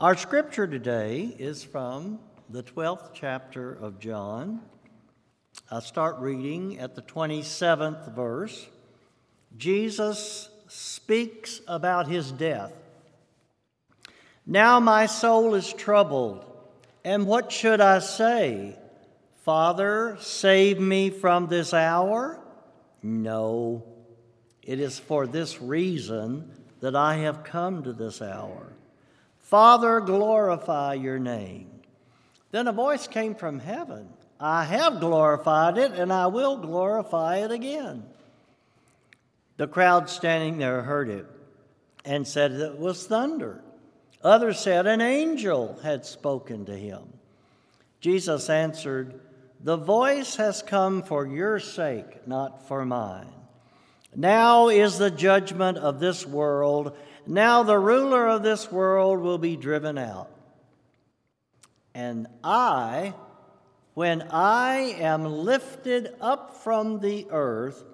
Our scripture today is from the 12th chapter of John. I start reading at the 27th verse. Jesus speaks about his death. Now my soul is troubled, and what should I say? Father, save me from this hour? No, it is for this reason that I have come to this hour. Father, glorify your name. Then a voice came from heaven I have glorified it, and I will glorify it again. The crowd standing there heard it and said it was thunder. Others said an angel had spoken to him. Jesus answered, The voice has come for your sake, not for mine. Now is the judgment of this world. Now the ruler of this world will be driven out. And I, when I am lifted up from the earth,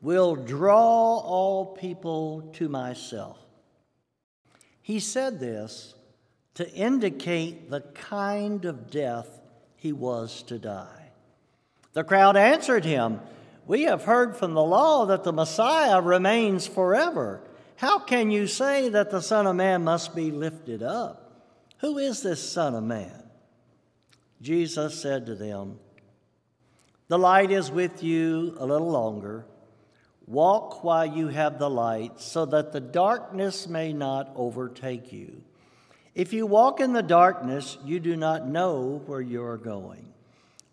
will draw all people to myself. He said this to indicate the kind of death he was to die. The crowd answered him, We have heard from the law that the Messiah remains forever. How can you say that the Son of Man must be lifted up? Who is this Son of Man? Jesus said to them, The light is with you a little longer. Walk while you have the light, so that the darkness may not overtake you. If you walk in the darkness, you do not know where you are going.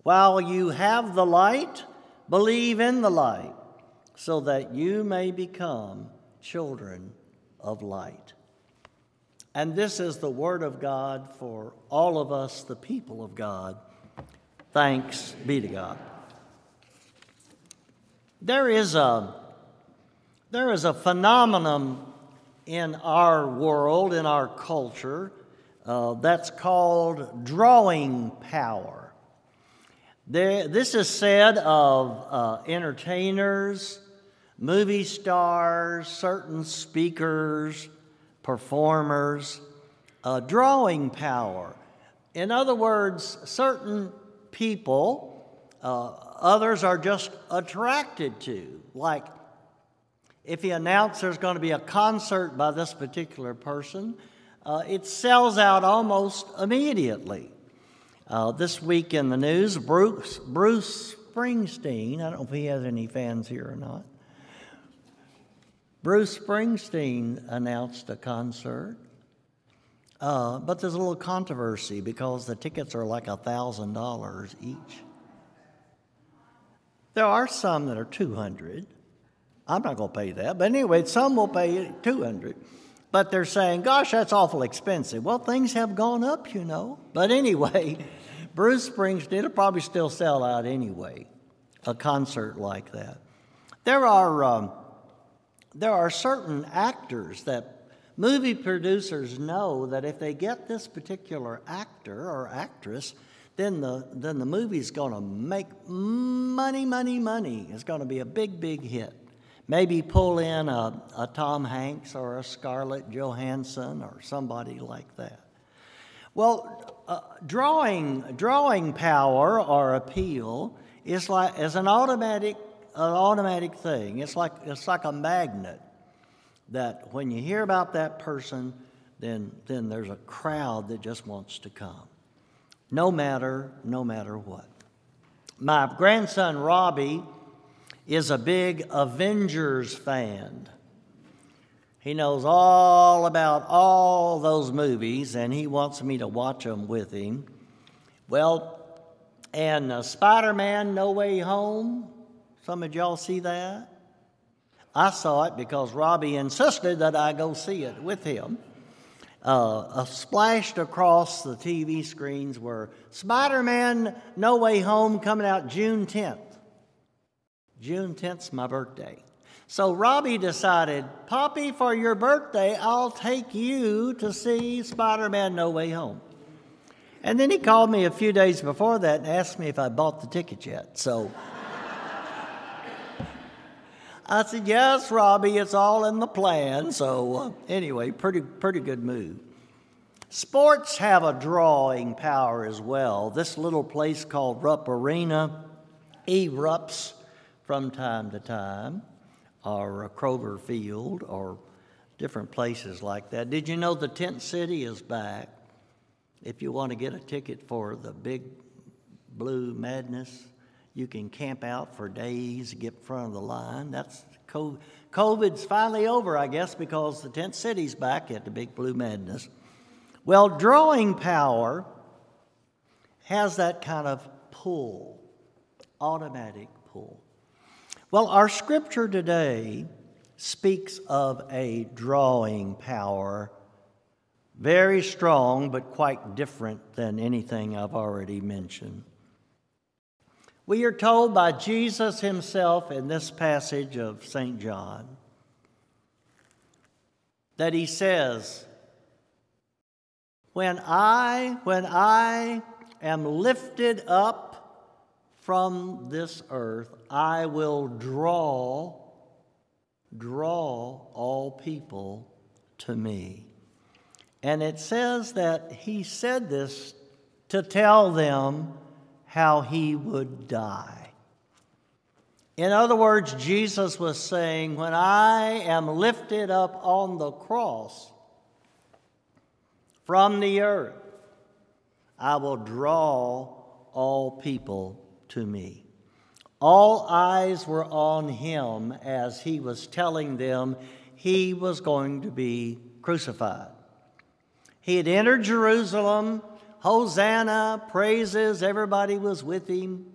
While you have the light, believe in the light, so that you may become children of light. And this is the word of God for all of us, the people of God. Thanks be to God. There is a, there is a phenomenon in our world, in our culture, uh, that's called drawing power. There, this is said of uh, entertainers, movie stars, certain speakers, performers, uh, drawing power. In other words, certain people, uh, others are just attracted to. Like if he announced there's going to be a concert by this particular person, uh, it sells out almost immediately. Uh, this week in the news, Bruce, Bruce Springsteen, I don't know if he has any fans here or not, Bruce Springsteen announced a concert, uh, but there's a little controversy because the tickets are like $1,000 each. There are some that are 200. I'm not going to pay that, but anyway, some will pay 200. But they're saying, gosh, that's awful expensive. Well, things have gone up, you know. But anyway, Bruce Springsteen will probably still sell out anyway, a concert like that. There are um, there are certain actors that movie producers know that if they get this particular actor or actress, then the, then the movie's going to make money, money, money. It's going to be a big, big hit. Maybe pull in a, a Tom Hanks or a Scarlett Johansson or somebody like that. Well, uh, drawing, drawing power or appeal is like is an automatic an automatic thing. It's like, it's like a magnet that when you hear about that person, then, then there's a crowd that just wants to come. No matter, no matter what. My grandson Robbie is a big Avengers fan. He knows all about all those movies and he wants me to watch them with him. Well, and uh, Spider Man No Way Home, some of y'all see that? I saw it because Robbie insisted that I go see it with him. Uh, splashed across the TV screens were Spider Man No Way Home coming out June 10th. June 10th's my birthday. So Robbie decided, Poppy, for your birthday, I'll take you to see Spider Man No Way Home. And then he called me a few days before that and asked me if I bought the ticket yet. So. I said, Yes, Robbie, it's all in the plan. So, uh, anyway, pretty, pretty good move. Sports have a drawing power as well. This little place called Rupp Arena erupts from time to time, or Kroger Field, or different places like that. Did you know the Tent City is back? If you want to get a ticket for the big blue madness, you can camp out for days, get in front of the line. That's COVID's finally over, I guess, because the tent city's back at the big blue madness. Well, drawing power has that kind of pull, automatic pull. Well, our scripture today speaks of a drawing power, very strong, but quite different than anything I've already mentioned. We are told by Jesus himself in this passage of St. John that he says, When I, when I am lifted up from this earth, I will draw, draw all people to me. And it says that he said this to tell them how he would die. In other words, Jesus was saying, When I am lifted up on the cross from the earth, I will draw all people to me. All eyes were on him as he was telling them he was going to be crucified. He had entered Jerusalem Hosanna, praises, everybody was with him.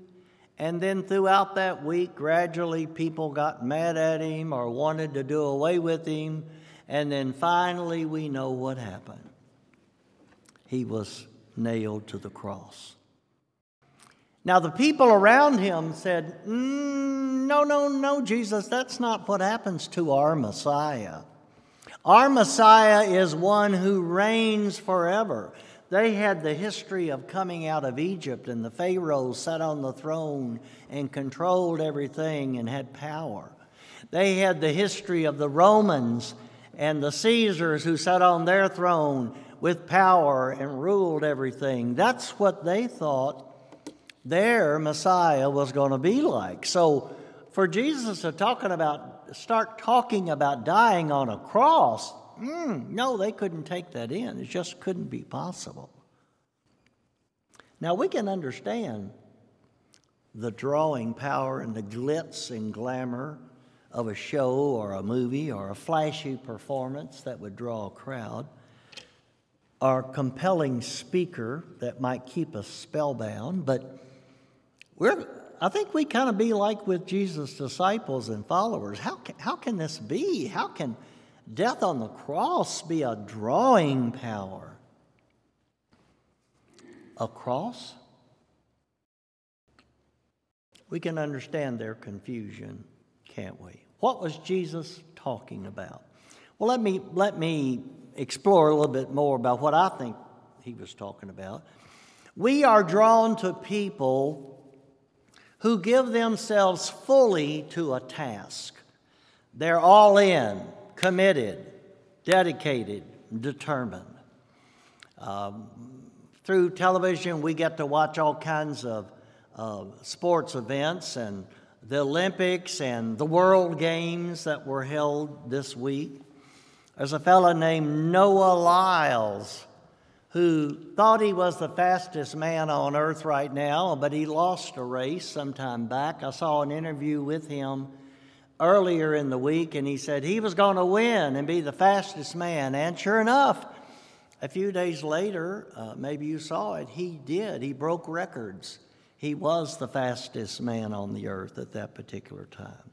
And then throughout that week, gradually people got mad at him or wanted to do away with him. And then finally, we know what happened. He was nailed to the cross. Now, the people around him said, mm, No, no, no, Jesus, that's not what happens to our Messiah. Our Messiah is one who reigns forever. They had the history of coming out of Egypt, and the Pharaoh sat on the throne and controlled everything and had power. They had the history of the Romans and the Caesars who sat on their throne with power and ruled everything. That's what they thought their Messiah was going to be like. So for Jesus to talking about start talking about dying on a cross, Mm, no, they couldn't take that in. It just couldn't be possible. Now, we can understand the drawing power and the glitz and glamour of a show or a movie or a flashy performance that would draw a crowd, or a compelling speaker that might keep us spellbound, but we're, I think we kind of be like with Jesus' disciples and followers. How can, how can this be? How can death on the cross be a drawing power. A cross? We can understand their confusion, can't we? What was Jesus talking about? Well, let me, let me explore a little bit more about what I think he was talking about. We are drawn to people who give themselves fully to a task. They're all in committed, dedicated, determined. Um, through television, we get to watch all kinds of uh, sports events and the Olympics and the World Games that were held this week. There's a fellow named Noah Lyles who thought he was the fastest man on earth right now, but he lost a race some time back. I saw an interview with him earlier in the week, and he said he was going to win and be the fastest man. And sure enough, a few days later, uh, maybe you saw it, he did. He broke records. He was the fastest man on the earth at that particular time.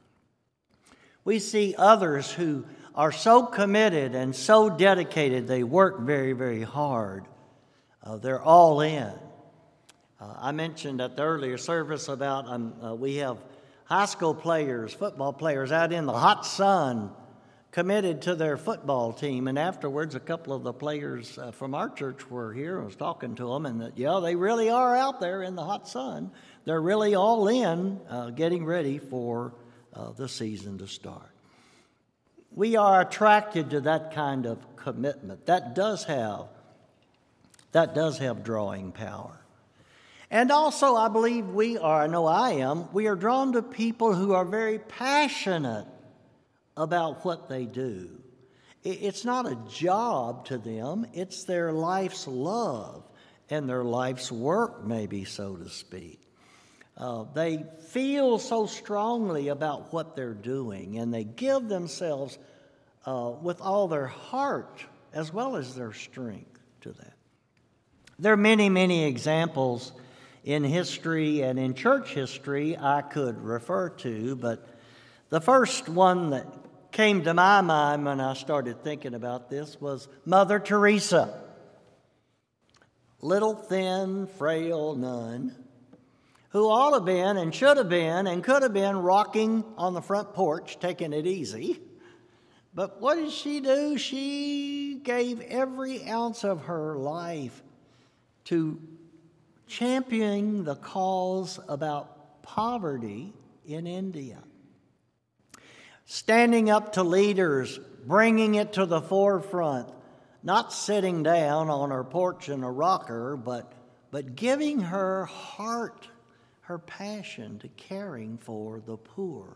We see others who are so committed and so dedicated, they work very, very hard. Uh, they're all in. Uh, I mentioned at the earlier service about um, uh, we have high school players, football players out in the hot sun committed to their football team. And afterwards, a couple of the players uh, from our church were here. I was talking to them, and that, yeah, they really are out there in the hot sun. They're really all in, uh, getting ready for uh, the season to start. We are attracted to that kind of commitment. That does have That does have drawing power. And also, I believe we are, I know I am, we are drawn to people who are very passionate about what they do. It's not a job to them, it's their life's love and their life's work, maybe, so to speak. Uh, they feel so strongly about what they're doing and they give themselves uh, with all their heart as well as their strength to that. There are many, many examples in history and in church history I could refer to, but the first one that came to my mind when I started thinking about this was Mother Teresa. Little, thin, frail nun who ought to have been and should have been and could have been rocking on the front porch, taking it easy. But what did she do? She gave every ounce of her life to championing the cause about poverty in India standing up to leaders, bringing it to the forefront, not sitting down on her porch in a rocker, but, but giving her heart, her passion to caring for the poor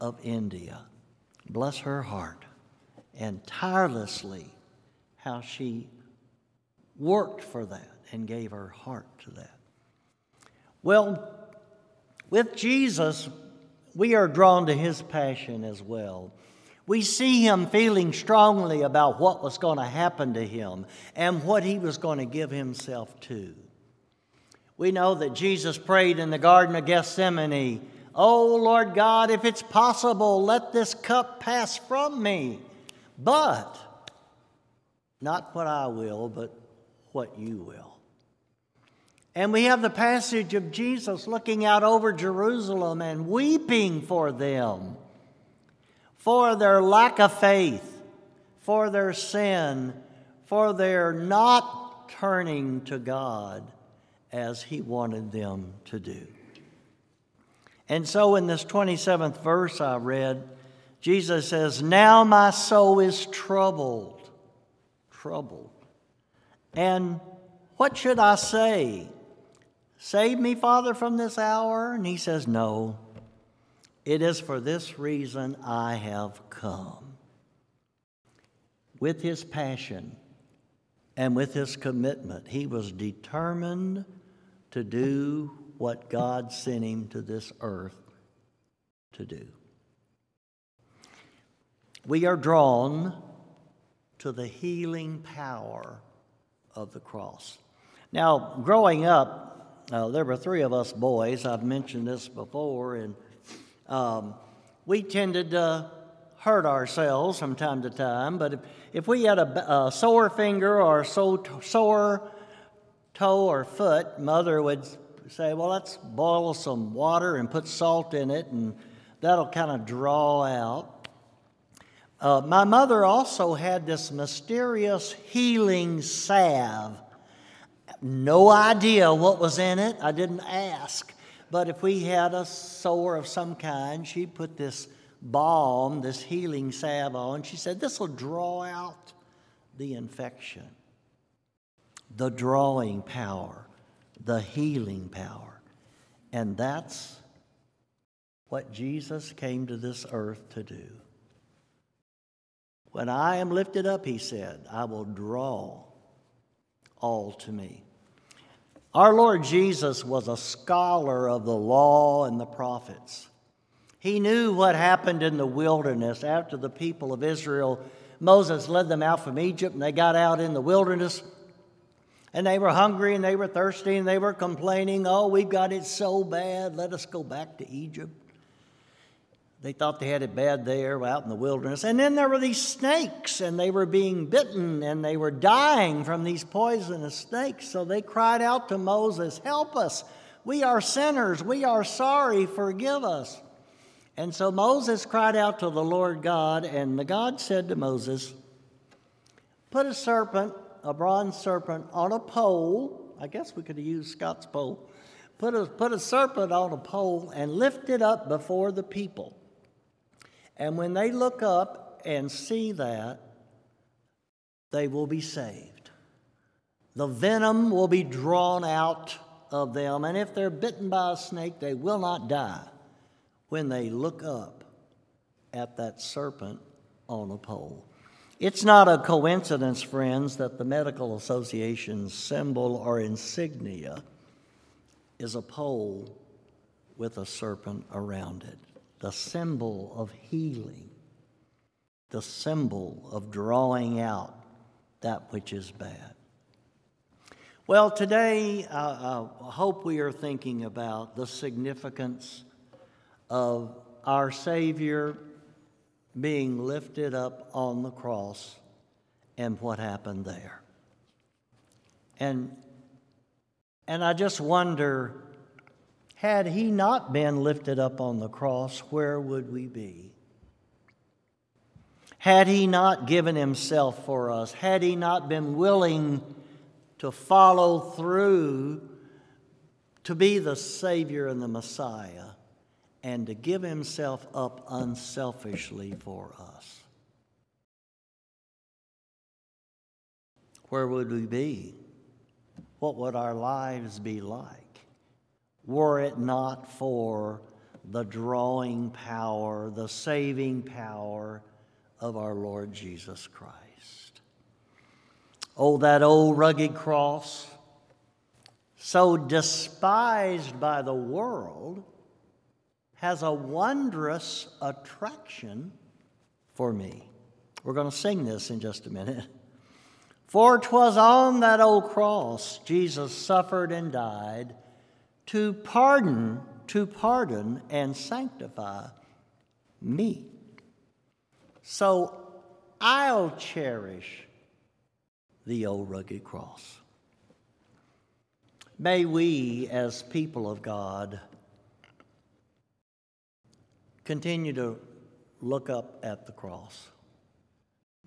of India. Bless her heart. And tirelessly, how she worked for that and gave her heart to that. Well, with Jesus, we are drawn to his passion as well. We see him feeling strongly about what was going to happen to him and what he was going to give himself to. We know that Jesus prayed in the Garden of Gethsemane, Oh Lord God, if it's possible, let this cup pass from me. But not what I will, but what you will. And we have the passage of Jesus looking out over Jerusalem and weeping for them, for their lack of faith, for their sin, for their not turning to God as He wanted them to do. And so in this 27th verse I read, Jesus says, Now my soul is troubled, troubled. And what should I say? Save me, Father, from this hour? And he says, No. It is for this reason I have come. With his passion and with his commitment, he was determined to do what God sent him to this earth to do. We are drawn to the healing power of the cross. Now, growing up, uh, there were three of us boys. I've mentioned this before, and um, we tended to hurt ourselves from time to time. But if, if we had a, a sore finger or a so, sore toe or foot, mother would say, Well, let's boil some water and put salt in it, and that'll kind of draw out. Uh, my mother also had this mysterious healing salve no idea what was in it. I didn't ask. But if we had a sore of some kind, she put this balm, this healing salve on. She said, This will draw out the infection. The drawing power, the healing power. And that's what Jesus came to this earth to do. When I am lifted up, he said, I will draw all to me. Our Lord Jesus was a scholar of the law and the prophets. He knew what happened in the wilderness after the people of Israel. Moses led them out from Egypt, and they got out in the wilderness. And they were hungry and they were thirsty and they were complaining, Oh, we've got it so bad. Let us go back to Egypt. They thought they had it bad there out in the wilderness. And then there were these snakes, and they were being bitten and they were dying from these poisonous snakes. So they cried out to Moses, Help us! We are sinners. We are sorry. Forgive us. And so Moses cried out to the Lord God, and the God said to Moses, Put a serpent, a bronze serpent, on a pole. I guess we could have used Scott's pole. Put a, put a serpent on a pole and lift it up before the people. And when they look up and see that, they will be saved. The venom will be drawn out of them, and if they're bitten by a snake, they will not die when they look up at that serpent on a pole. It's not a coincidence, friends, that the Medical Association's symbol or insignia is a pole with a serpent around it, the symbol of healing, the symbol of drawing out that which is bad. Well, today uh, I hope we are thinking about the significance of our Savior being lifted up on the cross and what happened there. And, and I just wonder had he not been lifted up on the cross, where would we be? Had he not given himself for us, had he not been willing to follow through to be the Savior and the Messiah and to give himself up unselfishly for us. Where would we be? What would our lives be like were it not for the drawing power, the saving power of our Lord Jesus Christ? Oh, that old rugged cross, so despised by the world, has a wondrous attraction for me. We're going to sing this in just a minute. For 'twas on that old cross Jesus suffered and died to pardon, to pardon and sanctify me. So I'll cherish the old rugged cross. May we, as people of God, continue to look up at the cross.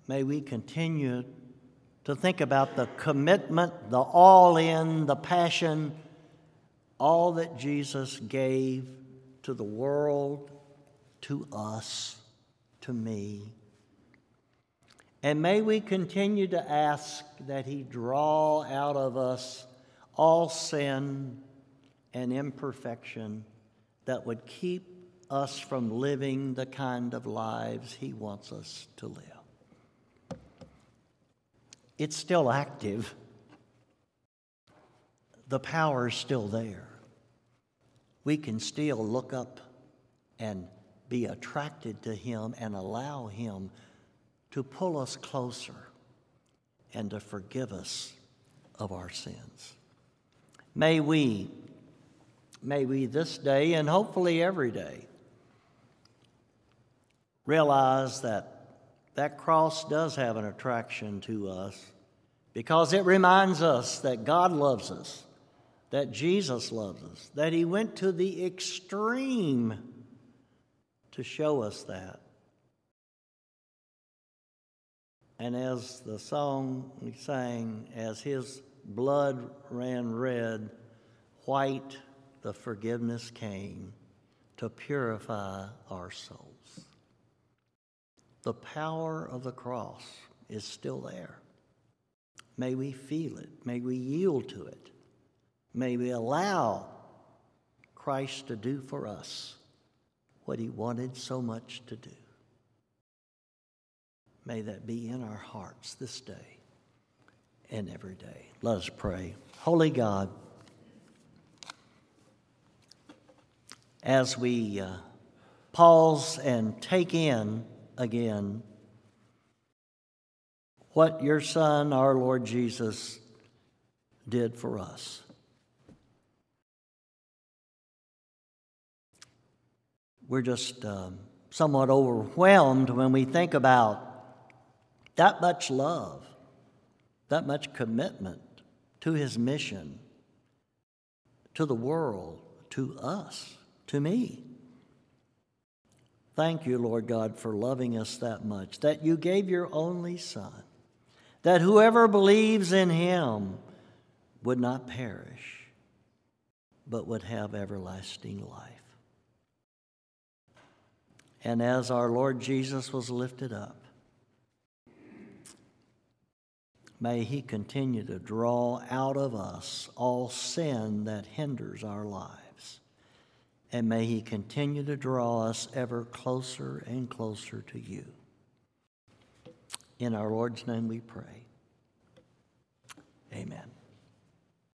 May we continue to think about the commitment, the all in, the passion, all that Jesus gave to the world, to us, to me. And may we continue to ask that He draw out of us all sin and imperfection that would keep us from living the kind of lives He wants us to live. It's still active, the power is still there. We can still look up and be attracted to Him and allow Him to pull us closer and to forgive us of our sins. May we, may we this day and hopefully every day realize that that cross does have an attraction to us because it reminds us that God loves us, that Jesus loves us, that He went to the extreme to show us that. And as the song we sang, as his blood ran red, white the forgiveness came to purify our souls. The power of the cross is still there. May we feel it. May we yield to it. May we allow Christ to do for us what he wanted so much to do. May that be in our hearts this day and every day. Let us pray. Holy God, as we uh, pause and take in again what your Son, our Lord Jesus, did for us. We're just um, somewhat overwhelmed when we think about that much love, that much commitment to his mission, to the world, to us, to me. Thank you, Lord God, for loving us that much, that you gave your only Son, that whoever believes in him would not perish, but would have everlasting life. And as our Lord Jesus was lifted up, May He continue to draw out of us all sin that hinders our lives. And may He continue to draw us ever closer and closer to you. In our Lord's name we pray. Amen.